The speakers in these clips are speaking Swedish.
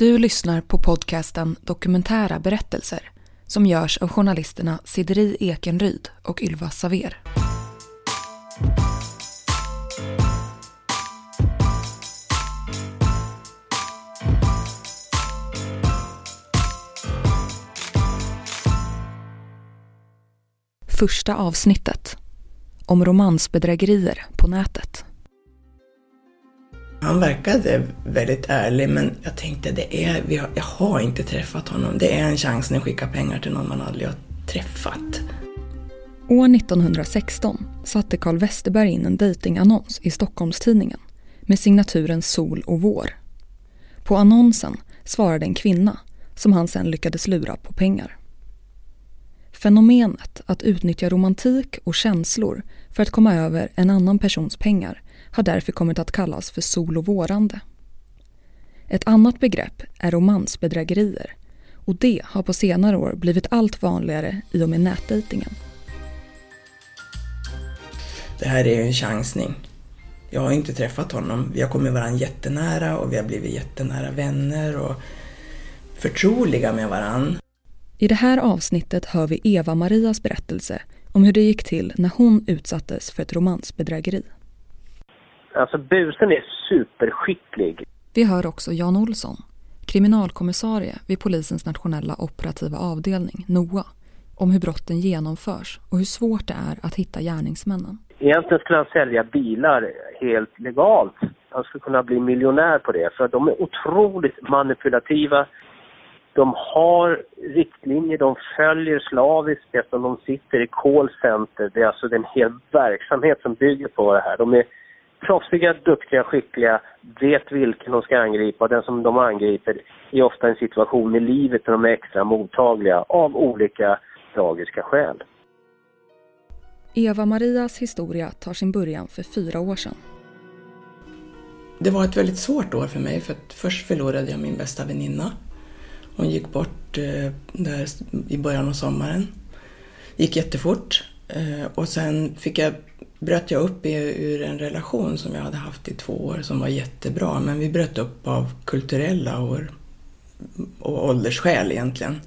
Du lyssnar på podcasten Dokumentära berättelser som görs av journalisterna Sideri Ekenryd och Ylva Saver. Första avsnittet om romansbedrägerier på nätet. Han verkade väldigt ärlig men jag tänkte det är, jag har inte träffat honom. Det är en chans att skicka pengar till någon man aldrig har träffat. År 1916 satte Carl Westerberg in en dejtingannons i Stockholms-Tidningen med signaturen Sol och vår. På annonsen svarade en kvinna som han sen lyckades lura på pengar. Fenomenet att utnyttja romantik och känslor för att komma över en annan persons pengar har därför kommit att kallas för sol och vårande. Ett annat begrepp är romansbedrägerier och det har på senare år blivit allt vanligare i och med nätdejtingen. Det här är ju en chansning. Jag har inte träffat honom. Vi har kommit varandra jättenära och vi har blivit jättenära vänner och förtroliga med varandra. I det här avsnittet hör vi Eva-Marias berättelse om hur det gick till när hon utsattes för ett romansbedrägeri. Alltså busen är superskicklig. Vi hör också Jan Olsson, kriminalkommissarie vid polisens nationella operativa avdelning, NOA, om hur brotten genomförs och hur svårt det är att hitta gärningsmännen. Egentligen skulle han sälja bilar helt legalt. Han skulle kunna bli miljonär på det för de är otroligt manipulativa. De har riktlinjer, de följer slaviskt eftersom de sitter i callcenter. Det är alltså en hel verksamhet som bygger på det här. De är proffsiga, duktiga, skickliga, vet vilken de ska angripa. Den som de angriper är ofta en situation i livet där de är extra mottagliga av olika tragiska skäl. Eva-Marias historia tar sin början för fyra år sedan. Det var ett väldigt svårt år för mig för att först förlorade jag min bästa väninna. Hon gick bort eh, där i början av sommaren. Gick jättefort eh, och sen fick jag bröt jag upp ur en relation som jag hade haft i två år som var jättebra. Men vi bröt upp av kulturella och, och åldersskäl egentligen.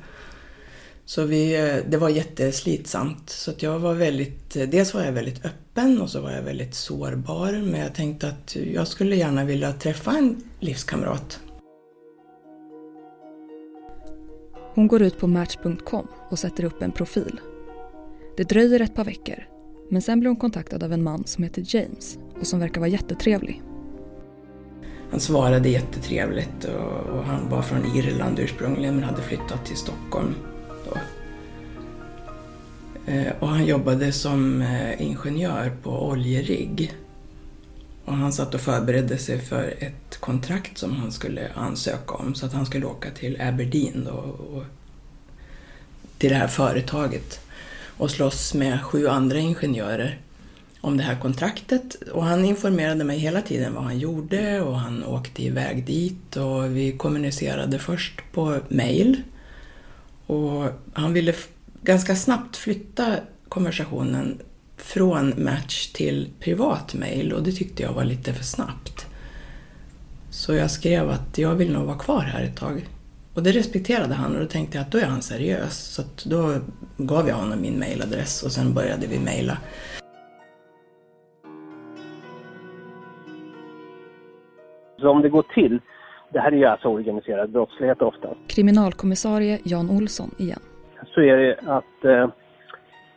Så vi, eh, det var jätteslitsamt. Så att jag var väldigt, eh, dels var jag väldigt öppen och så var jag väldigt sårbar. Men jag tänkte att jag skulle gärna vilja träffa en livskamrat. Hon går ut på Match.com och sätter upp en profil. Det dröjer ett par veckor men sen blir hon kontaktad av en man som heter James och som verkar vara jättetrevlig. Han svarade jättetrevligt och, och han var från Irland ursprungligen men hade flyttat till Stockholm då. Eh, och han jobbade som eh, ingenjör på oljerigg. Och han satt och förberedde sig för ett kontrakt som han skulle ansöka om så att han skulle åka till Aberdeen då, och till det här företaget och slåss med sju andra ingenjörer om det här kontraktet. Och han informerade mig hela tiden vad han gjorde och han åkte iväg dit och vi kommunicerade först på mail. Och han ville ganska snabbt flytta konversationen från Match till privat mail och det tyckte jag var lite för snabbt. Så jag skrev att jag vill nog vara kvar här ett tag. Och det respekterade han och då tänkte jag att då är han seriös. Så då gav jag honom min mailadress och sen började vi mejla. Så om det går till, det här är ju alltså organiserad brottslighet ofta. Kriminalkommissarie Jan Olsson igen. Så är det att eh,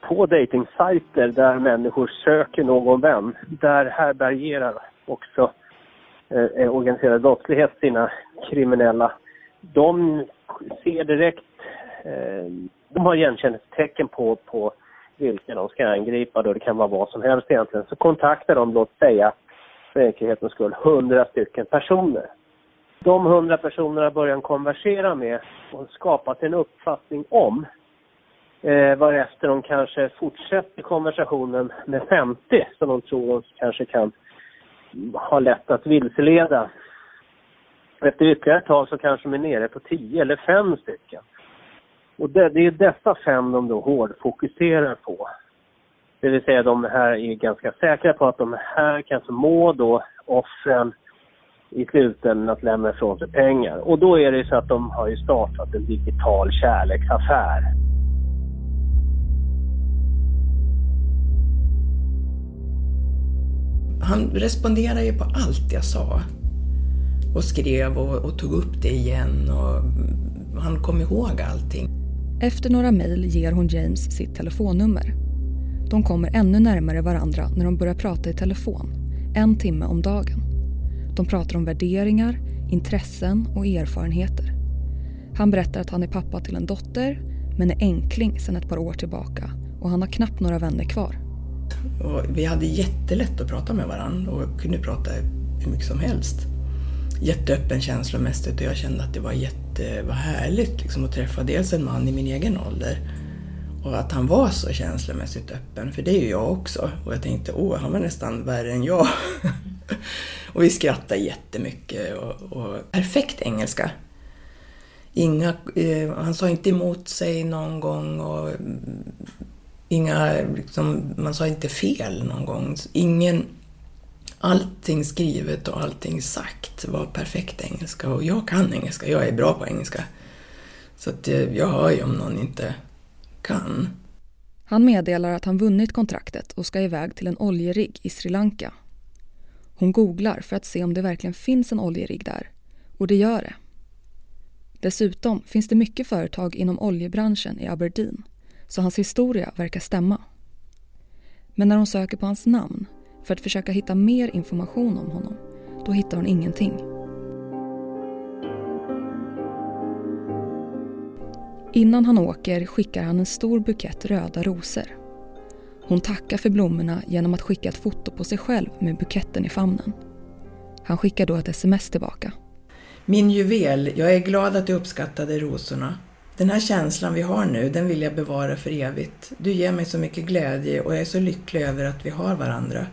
på dejtingsajter där människor söker någon vän, där härbärgerar också eh, organiserad brottslighet sina kriminella de ser direkt, eh, de har igenkänningstecken på, på vilka de ska angripa då det kan vara vad som helst egentligen. Så kontaktar de, låt säga, för enkelhetens skull, hundra stycken personer. De hundra personerna börjar konversera med och skapat en uppfattning om eh, varefter de kanske fortsätter konversationen med 50 som de tror de kanske kan ha lätt att vilseleda efter ytterligare ett tag så kanske de är nere på tio eller fem stycken. Och det, det är dessa fem de då hårdfokuserar på. Det vill säga de här är ganska säkra på att de här kan förmå då offren i slutändan att lämna ifrån sig pengar. Och då är det så att de har ju startat en digital kärleksaffär. Han responderar ju på allt jag sa. Och skrev och, och tog upp det igen och han kom ihåg allting. Efter några mejl ger hon James sitt telefonnummer. De kommer ännu närmare varandra när de börjar prata i telefon, en timme om dagen. De pratar om värderingar, intressen och erfarenheter. Han berättar att han är pappa till en dotter men är enkling sedan ett par år tillbaka och han har knappt några vänner kvar. Och vi hade jättelätt att prata med varandra och kunde prata hur mycket som helst. Jätteöppen känslomässigt och jag kände att det var jätte, var härligt liksom att träffa dels en man i min egen ålder och att han var så känslomässigt öppen, för det är ju jag också. Och jag tänkte, åh, han var nästan värre än jag. och vi skrattade jättemycket och, och perfekt engelska. Inga, eh, han sa inte emot sig någon gång och inga, liksom, man sa inte fel någon gång. Ingen, allting skrivet och allting sagt var perfekt engelska och jag kan engelska, jag är bra på engelska. Så att eh, jag hör ju om någon inte kan. Han meddelar att han vunnit kontraktet och ska iväg till en oljerigg i Sri Lanka. Hon googlar för att se om det verkligen finns en oljerigg där. Och det gör det. Dessutom finns det mycket företag inom oljebranschen i Aberdeen så hans historia verkar stämma. Men när hon söker på hans namn för att försöka hitta mer information om honom, då hittar hon ingenting. Innan han åker skickar han en stor bukett röda rosor. Hon tackar för blommorna genom att skicka ett foto på sig själv med buketten i famnen. Han skickar då ett sms tillbaka. Min juvel, jag är glad att du uppskattade rosorna. Den här känslan vi har nu, den vill jag bevara för evigt. Du ger mig så mycket glädje och jag är så lycklig över att vi har varandra.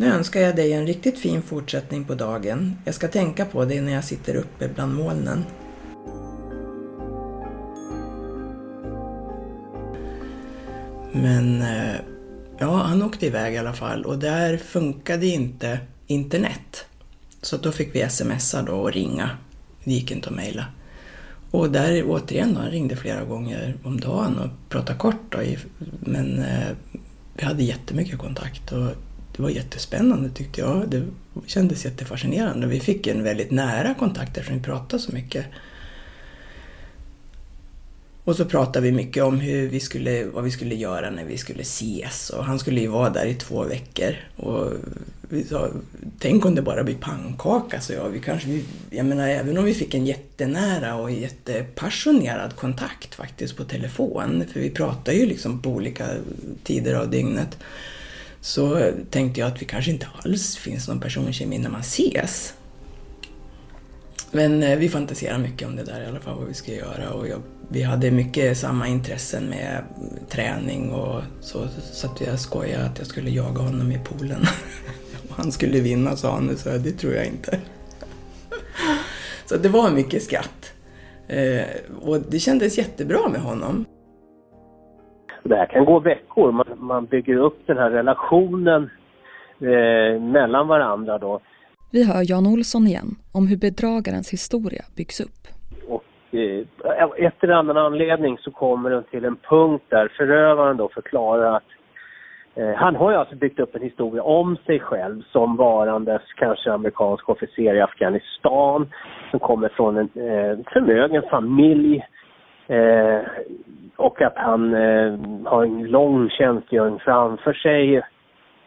Nu önskar jag dig en riktigt fin fortsättning på dagen. Jag ska tänka på dig när jag sitter uppe bland molnen. Men eh, ja, han åkte iväg i alla fall och där funkade inte internet. Så då fick vi smsa då och ringa. Det gick inte att mejla. Och där återigen, då, han ringde flera gånger om dagen och pratade kort. Då, men eh, vi hade jättemycket kontakt och det var jättespännande tyckte jag. Det kändes jättefascinerande. Vi fick en väldigt nära kontakt eftersom vi pratade så mycket. Och så pratade vi mycket om hur vi skulle, vad vi skulle göra när vi skulle ses. Och han skulle ju vara där i två veckor. Och vi sa, tänk om det bara blir pannkaka, så jag. Vi kanske, jag menar, även om vi fick en jättenära och jättepassionerad kontakt faktiskt på telefon, för vi pratade ju liksom på olika tider av dygnet, så tänkte jag att vi kanske inte alls finns någon personkemi när man ses. Men eh, vi fantiserade mycket om det där i alla fall, vad vi skulle göra. Och jag, vi hade mycket samma intressen med träning och så, så att jag skojade att jag skulle jaga honom i poolen. han skulle vinna sa han, så det tror jag inte. Så det var mycket skratt. Eh, och det kändes jättebra med honom. Det här kan gå veckor. Man, man bygger upp den här relationen eh, mellan varandra då. Vi hör Jan Olsson igen om hur bedragarens historia byggs upp. Och eh, efter en annan anledning så kommer den till en punkt där förövaren då förklarar att eh, han har ju alltså byggt upp en historia om sig själv som varandes kanske amerikansk officer i Afghanistan som kommer från en eh, förmögen familj eh, och att han eh, har en lång tjänstgöring framför sig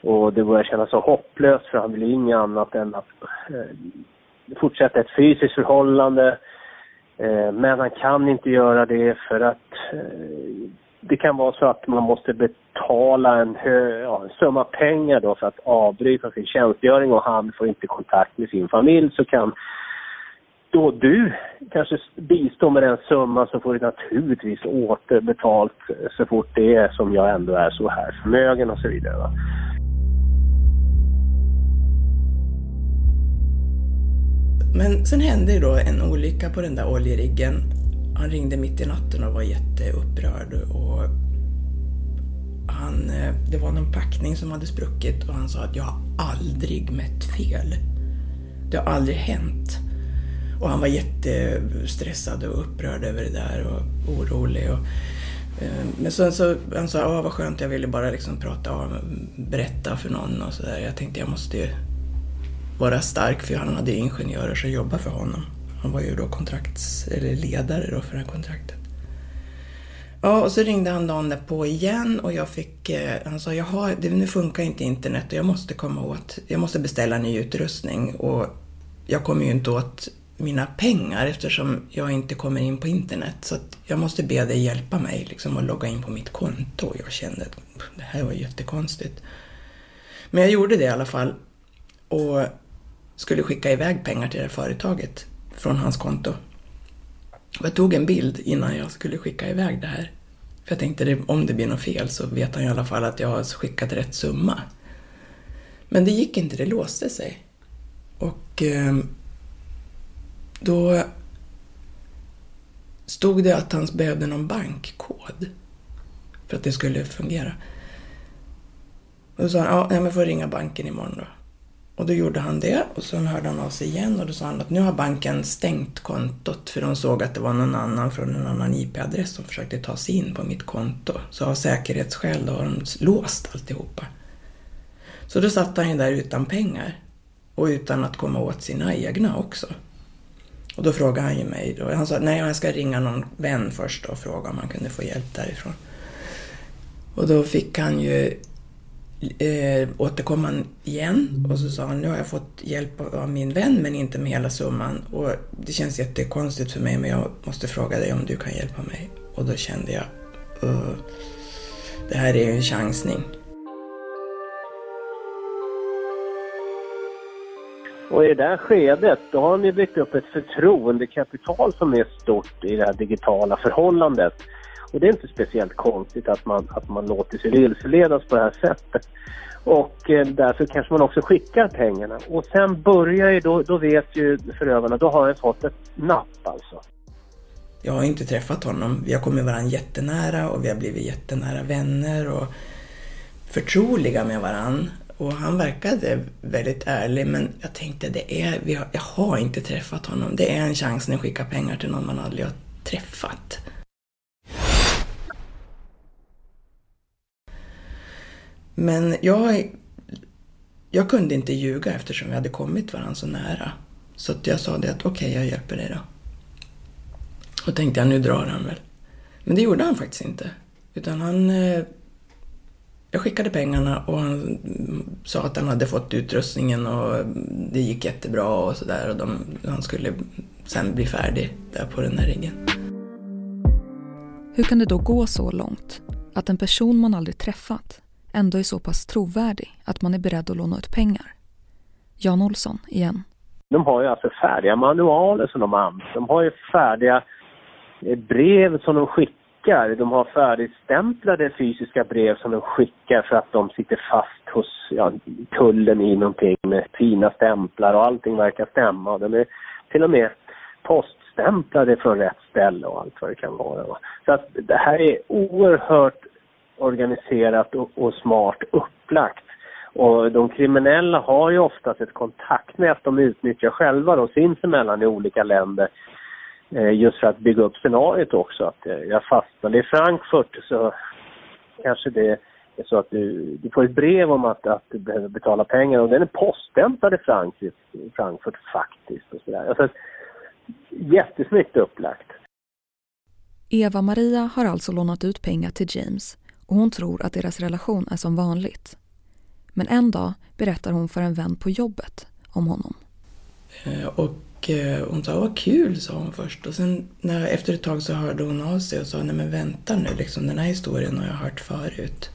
och det börjar kännas så hopplöst för han vill ju inget annat än att eh, fortsätta ett fysiskt förhållande. Eh, men han kan inte göra det för att eh, det kan vara så att man måste betala en, hö, ja, en summa pengar då för att avbryta sin tjänstgöring och han får inte kontakt med sin familj så kan då du kanske bistår med den summan så får du naturligtvis återbetalt så fort det är som jag ändå är så här förmögen och så vidare. Va? Men sen hände då en olycka på den där oljeriggen. Han ringde mitt i natten och var jätteupprörd. Och han, eh, det var någon packning som hade spruckit och han sa att jag har aldrig mätt fel. Det har aldrig hänt. Och han var jättestressad och upprörd över det där och orolig. Och, eh, men sen så, han sa, ja vad skönt, jag ville bara liksom prata och berätta för någon och sådär. Jag tänkte jag måste ju vara stark för han hade ingenjörer som jobbade för honom. Han var ju då kontrakts, eller ledare då för det här kontraktet. Ja, och så ringde han dagen därpå igen och jag fick, eh, han sa, jaha, det, nu funkar inte internet och jag måste komma åt, jag måste beställa ny utrustning och jag kommer ju inte åt mina pengar eftersom jag inte kommer in på internet. Så att jag måste be dig hjälpa mig liksom att logga in på mitt konto. Jag kände att det här var jättekonstigt. Men jag gjorde det i alla fall och skulle skicka iväg pengar till det här företaget från hans konto. Och jag tog en bild innan jag skulle skicka iväg det här. För jag tänkte, om det blir något fel så vet han i alla fall att jag har skickat rätt summa. Men det gick inte, det låste sig. Och eh, då stod det att han behövde någon bankkod för att det skulle fungera. Och då sa han, ja, men får ringa banken imorgon då. Och då gjorde han det och sen hörde han av sig igen och då sa han att nu har banken stängt kontot för de såg att det var någon annan från en annan IP-adress som försökte ta sig in på mitt konto. Så av säkerhetsskäl då har de låst alltihopa. Så då satt han ju där utan pengar och utan att komma åt sina egna också. Och då frågade han ju mig då, han sa nej jag ska ringa någon vän först och fråga om han kunde få hjälp därifrån. Och då fick han ju eh, återkomma igen och så sa han nu har jag fått hjälp av min vän men inte med hela summan och det känns jättekonstigt för mig men jag måste fråga dig om du kan hjälpa mig. Och då kände jag, uh, det här är ju en chansning. Och i det där skedet, då har ni byggt upp ett förtroendekapital som är stort i det här digitala förhållandet. Och det är inte speciellt konstigt att man, att man låter sig vilseledas på det här sättet. Och eh, därför kanske man också skickar pengarna. Och sen börjar ju, då, då vet ju förövarna, då har jag fått ett napp alltså. Jag har inte träffat honom. Vi har kommit varandra jättenära och vi har blivit jättenära vänner och förtroliga med varandra. Och han verkade väldigt ärlig men jag tänkte det är, jag har inte träffat honom. Det är en chans att skicka pengar till någon man aldrig har träffat. Men jag, jag kunde inte ljuga eftersom vi hade kommit varandra så nära. Så jag sa det att okej, okay, jag hjälper dig då. Och tänkte jag, nu drar han väl. Men det gjorde han faktiskt inte. Utan han... Eh, jag skickade pengarna och han sa att han hade fått utrustningen och det gick jättebra och sådär. Och de, han skulle sen bli färdig där på den här riggen. Hur kan det då gå så långt? Att en person man aldrig träffat ändå är så pass trovärdig att man är beredd att låna ut pengar. Jan Olsson igen. De har ju alltså färdiga manualer som de använder. De har ju färdiga eh, brev som de skickar. De har färdigstämplade fysiska brev som de skickar för att de sitter fast hos ja, tullen i någonting med fina stämplar och allting verkar stämma. De är till och med poststämplade från rätt ställe och allt vad det kan vara. Så att det här är oerhört organiserat och, och smart upplagt. Och de kriminella har ju oftast ett kontaktnät de utnyttjar själva då sinsemellan i olika länder. Eh, just för att bygga upp scenariot också. Att eh, jag fastnade i Frankfurt så kanske det är så att du, du får ett brev om att, att du behöver betala pengar och den är poststämplad i Frankfurt, Frankfurt faktiskt. Och så där. Alltså, jättesnyggt upplagt. Eva-Maria har alltså lånat ut pengar till James och hon tror att deras relation är som vanligt. Men en dag berättar hon för en vän på jobbet om honom. Eh, och eh, hon sa, vad kul, sa hon först. Och sen när, efter ett tag så hörde hon av sig och sa, nej men vänta nu, liksom, den här historien har jag hört förut.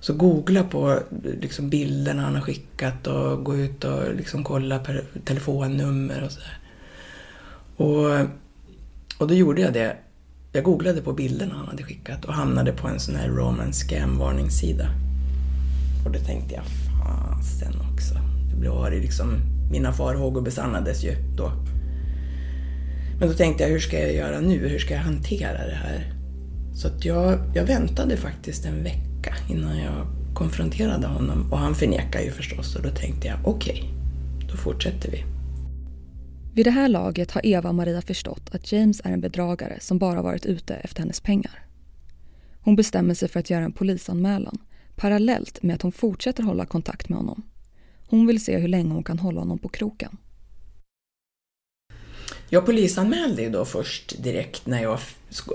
Så googla på liksom, bilderna han har skickat och gå ut och liksom, kolla per telefonnummer och sådär. Och, och då gjorde jag det jag googlade på bilderna han hade skickat och hamnade på en sån här romance scam varningssida. Och då tänkte jag, fasen också. Det liksom, mina farhågor besannades ju då. Men då tänkte jag, hur ska jag göra nu? Hur ska jag hantera det här? Så att jag, jag väntade faktiskt en vecka innan jag konfronterade honom och han förnekade ju förstås och då tänkte jag, okej, okay, då fortsätter vi. Vid det här laget har Eva-Maria förstått att James är en bedragare som bara varit ute efter hennes pengar. Hon bestämmer sig för att göra en polisanmälan parallellt med att hon fortsätter hålla kontakt med honom. Hon vill se hur länge hon kan hålla honom på kroken. Jag polisanmälde ju då först direkt när jag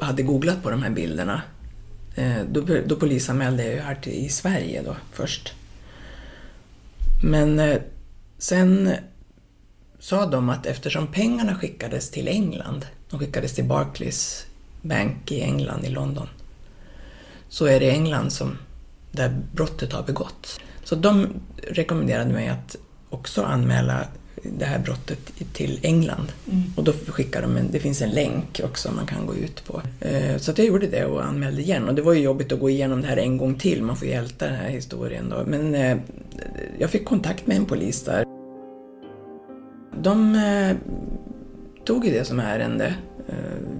hade googlat på de här bilderna. Eh, då, då polisanmälde jag ju här till, i Sverige då först. Men eh, sen sa de att eftersom pengarna skickades till England, de skickades till Barclays Bank i England, i London, så är det England som, där brottet har begåtts. Så de rekommenderade mig att också anmäla det här brottet till England. Mm. Och då skickar de en, det finns en länk också man kan gå ut på. Eh, så att jag gjorde det och anmälde igen. Och det var ju jobbigt att gå igenom det här en gång till, man får ju älta den här historien då. Men eh, jag fick kontakt med en polis där. De eh, tog ju det som ärende.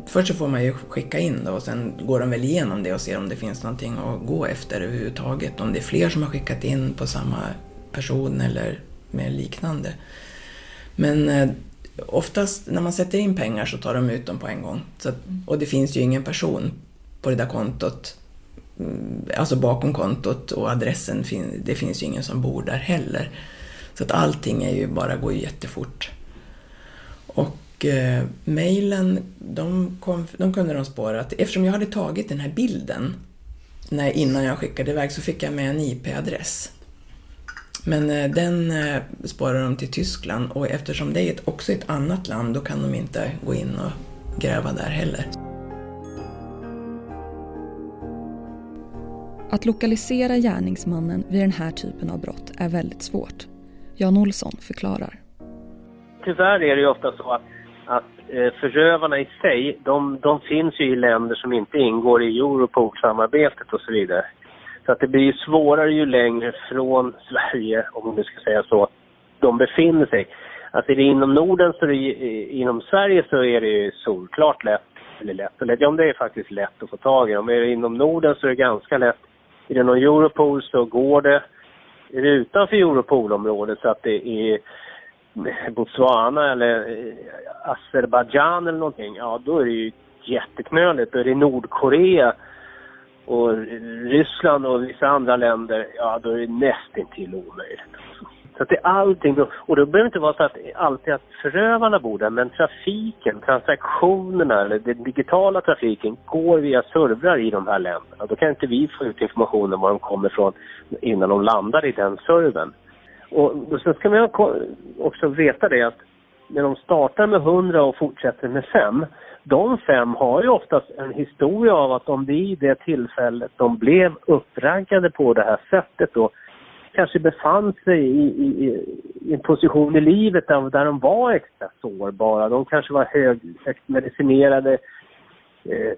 Först så får man ju skicka in då och sen går de väl igenom det och ser om det finns någonting att gå efter överhuvudtaget. Om det är fler som har skickat in på samma person eller med liknande. Men eh, oftast när man sätter in pengar så tar de ut dem på en gång. Så att, och det finns ju ingen person på det där kontot, mm, alltså bakom kontot och adressen, det finns ju ingen som bor där heller. Så att allting är ju bara, går ju jättefort. Och eh, mejlen, de, de kunde de spåra. Att, eftersom jag hade tagit den här bilden när, innan jag skickade iväg så fick jag med en IP-adress. Men eh, den eh, sparar de till Tyskland och eftersom det är också ett annat land då kan de inte gå in och gräva där heller. Att lokalisera gärningsmannen vid den här typen av brott är väldigt svårt. Jan Olsson förklarar. Tyvärr är det ju ofta så att, Eh, förövarna i sig, de, de finns ju i länder som inte ingår i Europol-samarbetet och så vidare. Så att det blir ju svårare ju längre från Sverige, om man nu ska säga så, de befinner sig. Alltså är det inom Norden så är det, eh, inom Sverige så är det ju solklart lätt, eller lätt och lätt, ja det är faktiskt lätt att få tag i. Om det är inom Norden så är det ganska lätt. Är det någon Europol så går det. Är det utanför Europolområdet så att det är Botswana eller eh, Azerbajdzjan eller någonting, ja då är det ju jätteknöligt. Då är det Nordkorea och Ryssland och vissa andra länder, ja då är det nästintill omöjligt. Så att det är allting, och det behöver inte vara så att alltid att förövarna bor där, men trafiken, transaktionerna eller den digitala trafiken går via servrar i de här länderna. Då kan inte vi få ut information om var de kommer ifrån innan de landar i den servern. Och sen ska man också veta det att när de startar med 100 och fortsätter med 5 de fem har ju oftast en historia av att de vid det tillfället de blev upprankade på det här sättet då kanske befann sig i, i, i en position i livet där, där de var extra sårbara. De kanske var hög, högt medicinerade, eh,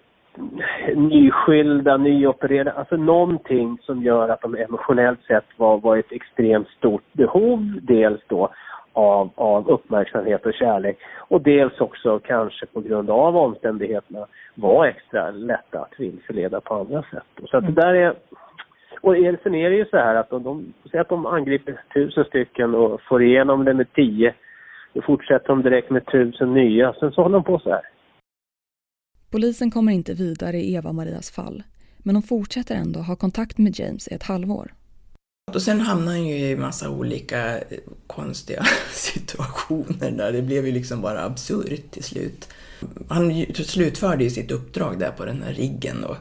nyskilda, nyopererade, alltså någonting som gör att de emotionellt sett var, var ett extremt stort behov dels då av, av uppmärksamhet och kärlek och dels också kanske på grund av omständigheterna var extra lätta att vilseleda på andra sätt. Så att det där är och sen är det ju så här att de, de, säg att de angriper tusen stycken och får igenom det med tio. Då fortsätter de direkt med tusen nya, sen så håller de på så här. Polisen kommer inte vidare i Eva-Marias fall, men de fortsätter ändå ha kontakt med James i ett halvår. Och sen hamnade han ju i massa olika eh, konstiga situationer där. Det blev ju liksom bara absurt till slut. Han slutförde ju sitt uppdrag där på den här riggen då.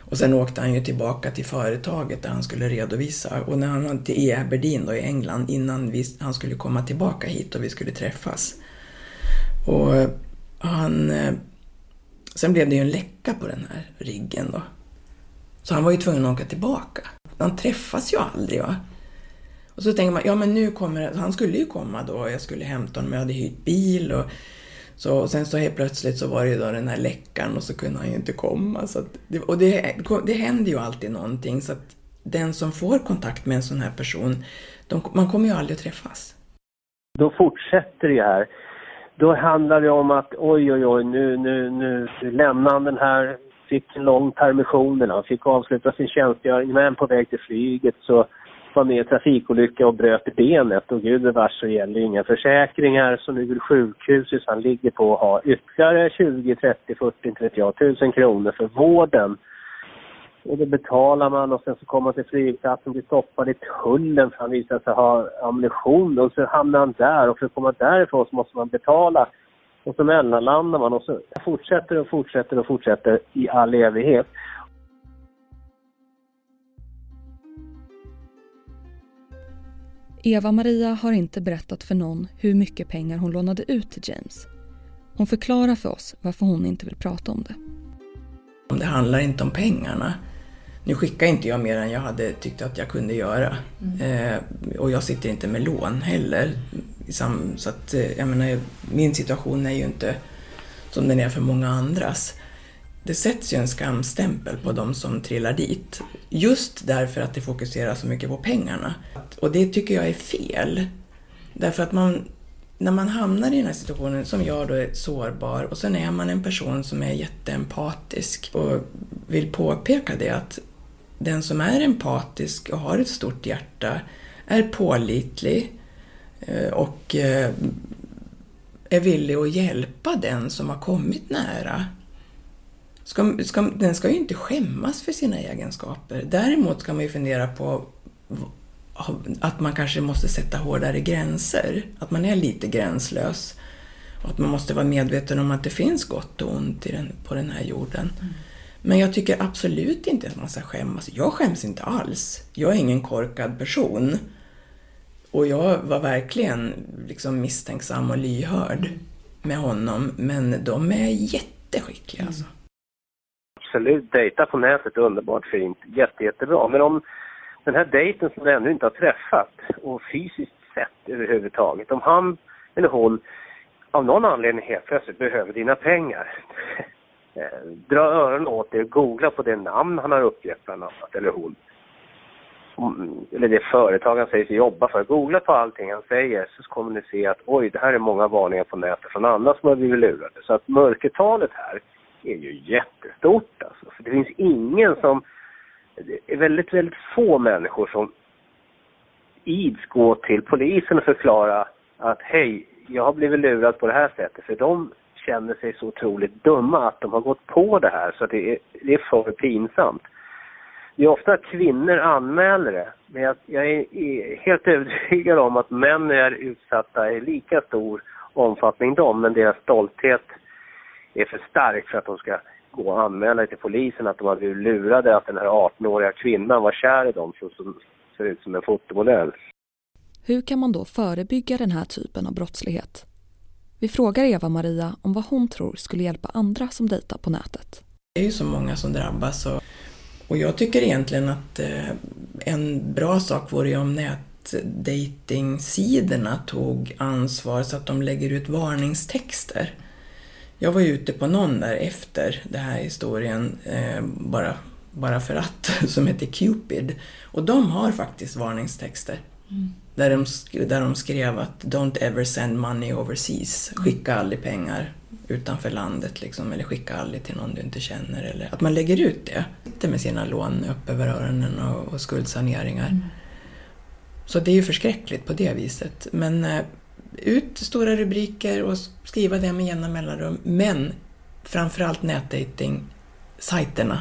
Och sen åkte han ju tillbaka till företaget där han skulle redovisa. Och när han var i Aberdeen då i England innan vi, han skulle komma tillbaka hit och vi skulle träffas. Och eh, han... Eh, Sen blev det ju en läcka på den här riggen då. Så han var ju tvungen att åka tillbaka. Han träffas ju aldrig. Va? Och så tänker man, ja men nu kommer han skulle ju komma då, jag skulle hämta honom, jag hade hyrt bil och så, och sen så helt plötsligt så var det ju då den här läckan och så kunde han ju inte komma. Så det, och det, det händer ju alltid någonting så att den som får kontakt med en sån här person, de, man kommer ju aldrig att träffas. Då fortsätter det här. Då handlar det om att oj, oj, oj, nu, nu, nu lämnar han den här fick en lång permission, eller han fick avsluta sin tjänstgöring, men på väg till flyget så var med i trafikolycka och bröt benet och gudbevars så gäller inga försäkringar så nu vill sjukhuset han ligger på att ha ytterligare 20, 30, 40, 30 tusen kronor för vården. Och det betalar man och sen så kommer man till flygplatsen och blir stoppad i tullen för han visar sig ha ammunition och så hamnar han där och för att komma därifrån så måste man betala. Och så mellanlandar man och så fortsätter och fortsätter och fortsätter i all evighet. Eva-Maria har inte berättat för någon hur mycket pengar hon lånade ut till James. Hon förklarar för oss varför hon inte vill prata om det. Det handlar inte om pengarna. Nu skickar inte jag mer än jag hade tyckt att jag kunde göra. Mm. Eh, och jag sitter inte med lån heller. Så att, eh, jag menar, min situation är ju inte som den är för många andras det sätts ju en skamstämpel på de som trillar dit. Just därför att det fokuserar så mycket på pengarna. Och det tycker jag är fel. Därför att man, när man hamnar i den här situationen, som jag då är sårbar, och sen är man en person som är jätteempatisk och vill påpeka det att den som är empatisk och har ett stort hjärta är pålitlig eh, och eh, är villig att hjälpa den som har kommit nära ska, ska, den ska ju inte skämmas för sina egenskaper. Däremot ska man ju fundera på att man kanske måste sätta hårdare gränser. Att man är lite gränslös. Och att man måste vara medveten om att det finns gott och ont den, på den här jorden. Mm. Men jag tycker absolut inte att man ska skämmas. Jag skäms inte alls. Jag är ingen korkad person. Och jag var verkligen liksom misstänksam och lyhörd med honom. Men de är jätteskickliga alltså absolut, dejta på nätet, underbart fint, jätte, jättebra. Men om den här dejten som du ännu inte har träffat och fysiskt sett överhuvudtaget, om han eller hon av någon anledning helt plötsligt behöver dina pengar. Eh, dra öronen åt dig och googla på det namn han har uppgett bland annat, eller hon. Eller det företag han säger sig jobba för. Googla på allting han säger så kommer ni se att oj, det här är många varningar på nätet från andra som har blivit lurade. Så att mörkertalet här är ju jättestort alltså. För det finns ingen som, det är väldigt, väldigt få människor som ids gå till polisen och förklara att hej, jag har blivit lurad på det här sättet. För de känner sig så otroligt dumma att de har gått på det här så att det är, det är för pinsamt. Det är ofta kvinnor anmäler det, men jag, jag är helt övertygad om att män är utsatta i lika stor omfattning de, men deras stolthet är för stark för att de ska gå och anmäla till polisen att de har blivit lurade att den här 18-åriga kvinnan var kär i dem som, som ser ut som en fotomodell. Hur kan man då förebygga den här typen av brottslighet? Vi frågar Eva-Maria om vad hon tror skulle hjälpa andra som dejtar på nätet. Det är ju så många som drabbas och, och jag tycker egentligen att eh, en bra sak vore ju om nätdatingsidorna tog ansvar så att de lägger ut varningstexter jag var ute på någon där efter den här historien, eh, bara, bara för att, som heter Cupid. Och de har faktiskt varningstexter. Mm. Där, de, där de skrev att “Don't ever send money overseas”. Mm. Skicka aldrig pengar utanför landet liksom, eller skicka aldrig till någon du inte känner. Eller att man lägger ut det. Inte med sina lån upp över öronen och, och skuldsaneringar. Mm. Så det är ju förskräckligt på det viset. Men eh, ut stora rubriker och skriva det med jämna mellanrum. Men framförallt nätdating-sajterna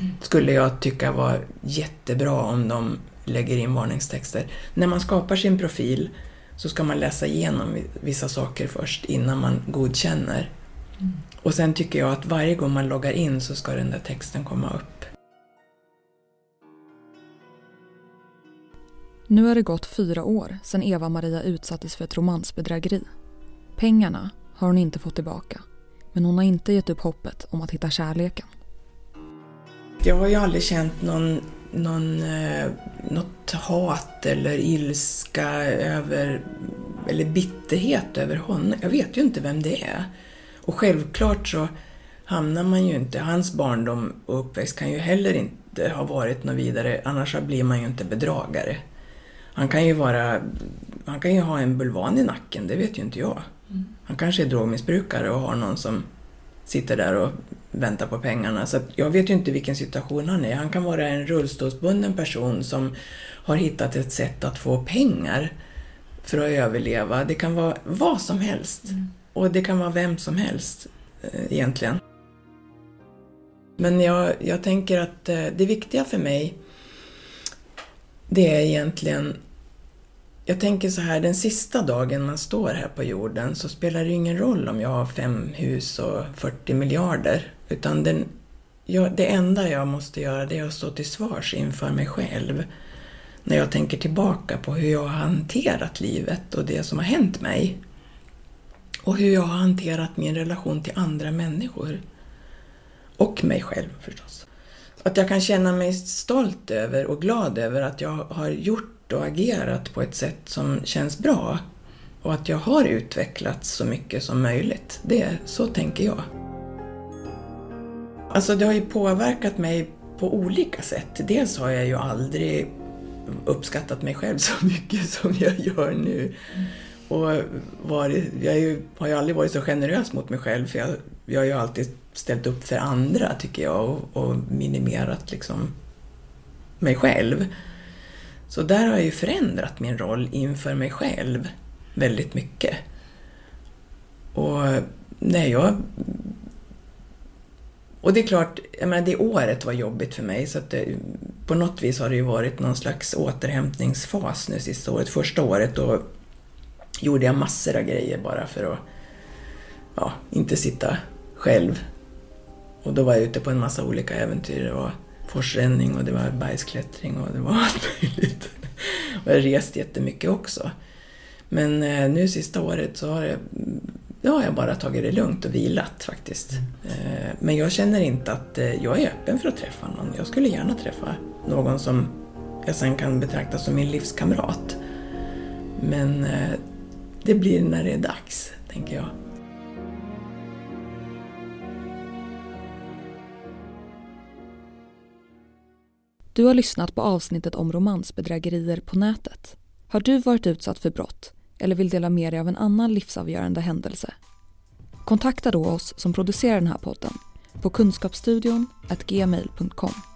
mm. skulle jag tycka var jättebra om de lägger in varningstexter. När man skapar sin profil så ska man läsa igenom vissa saker först innan man godkänner. Mm. Och sen tycker jag att varje gång man loggar in så ska den där texten komma upp. Nu har det gått fyra år sedan Eva-Maria utsattes för ett romansbedrägeri. Pengarna har hon inte fått tillbaka. Men hon har inte gett upp hoppet om att hitta kärleken. Jag har ju aldrig känt någon, någon, eh, något hat eller ilska över, eller bitterhet över honom. Jag vet ju inte vem det är. Och självklart så hamnar man ju inte, hans barndom och uppväxt kan ju heller inte ha varit något vidare, annars blir man ju inte bedragare. Han kan ju vara, han kan ju ha en bulvan i nacken, det vet ju inte jag. Mm. Han kanske är drogmissbrukare och har någon som sitter där och väntar på pengarna. Så jag vet ju inte vilken situation han är. Han kan vara en rullstolsbunden person som har hittat ett sätt att få pengar för att överleva. Det kan vara vad som helst. Mm. Och det kan vara vem som helst eh, egentligen. Men jag, jag tänker att eh, det viktiga för mig det är egentligen jag tänker så här, den sista dagen man står här på jorden så spelar det ingen roll om jag har fem hus och 40 miljarder. Utan den, jag, det enda jag måste göra det är att stå till svars inför mig själv. När jag tänker tillbaka på hur jag har hanterat livet och det som har hänt mig. Och hur jag har hanterat min relation till andra människor. Och mig själv förstås. Att jag kan känna mig stolt över och glad över att jag har gjort och agerat på ett sätt som känns bra. Och att jag har utvecklats så mycket som möjligt. Det, så tänker jag. Alltså det har ju påverkat mig på olika sätt. Dels har jag ju aldrig uppskattat mig själv så mycket som jag gör nu. Och varit, jag ju, har ju aldrig varit så generös mot mig själv för jag, jag har ju alltid ställt upp för andra tycker jag och, och minimerat liksom mig själv. Så där har jag ju förändrat min roll inför mig själv väldigt mycket. Och när jag... Och det är klart, jag menar, det året var jobbigt för mig så att det, på något vis har det ju varit någon slags återhämtningsfas nu sista året. Första året då gjorde jag massor av grejer bara för att ja, inte sitta själv. Och då var jag ute på en massa olika äventyr. Och, forsränning och det var bergsklättring och det var allt möjligt. Och jag rest jättemycket också. Men eh, nu sista året så har jag, har jag bara tagit det lugnt och vilat faktiskt. Eh, men jag känner inte att eh, jag är öppen för att träffa någon. Jag skulle gärna träffa någon som jag sen kan betrakta som min livskamrat. Men det blir när det är dags, tänker jag. Du har lyssnat på avsnittet om romansbedrägerier på nätet. Har du varit utsatt för brott eller vill dela med dig av en annan livsavgörande händelse? Kontakta då oss som producerar den här podden på kunskapsstudion gmail.com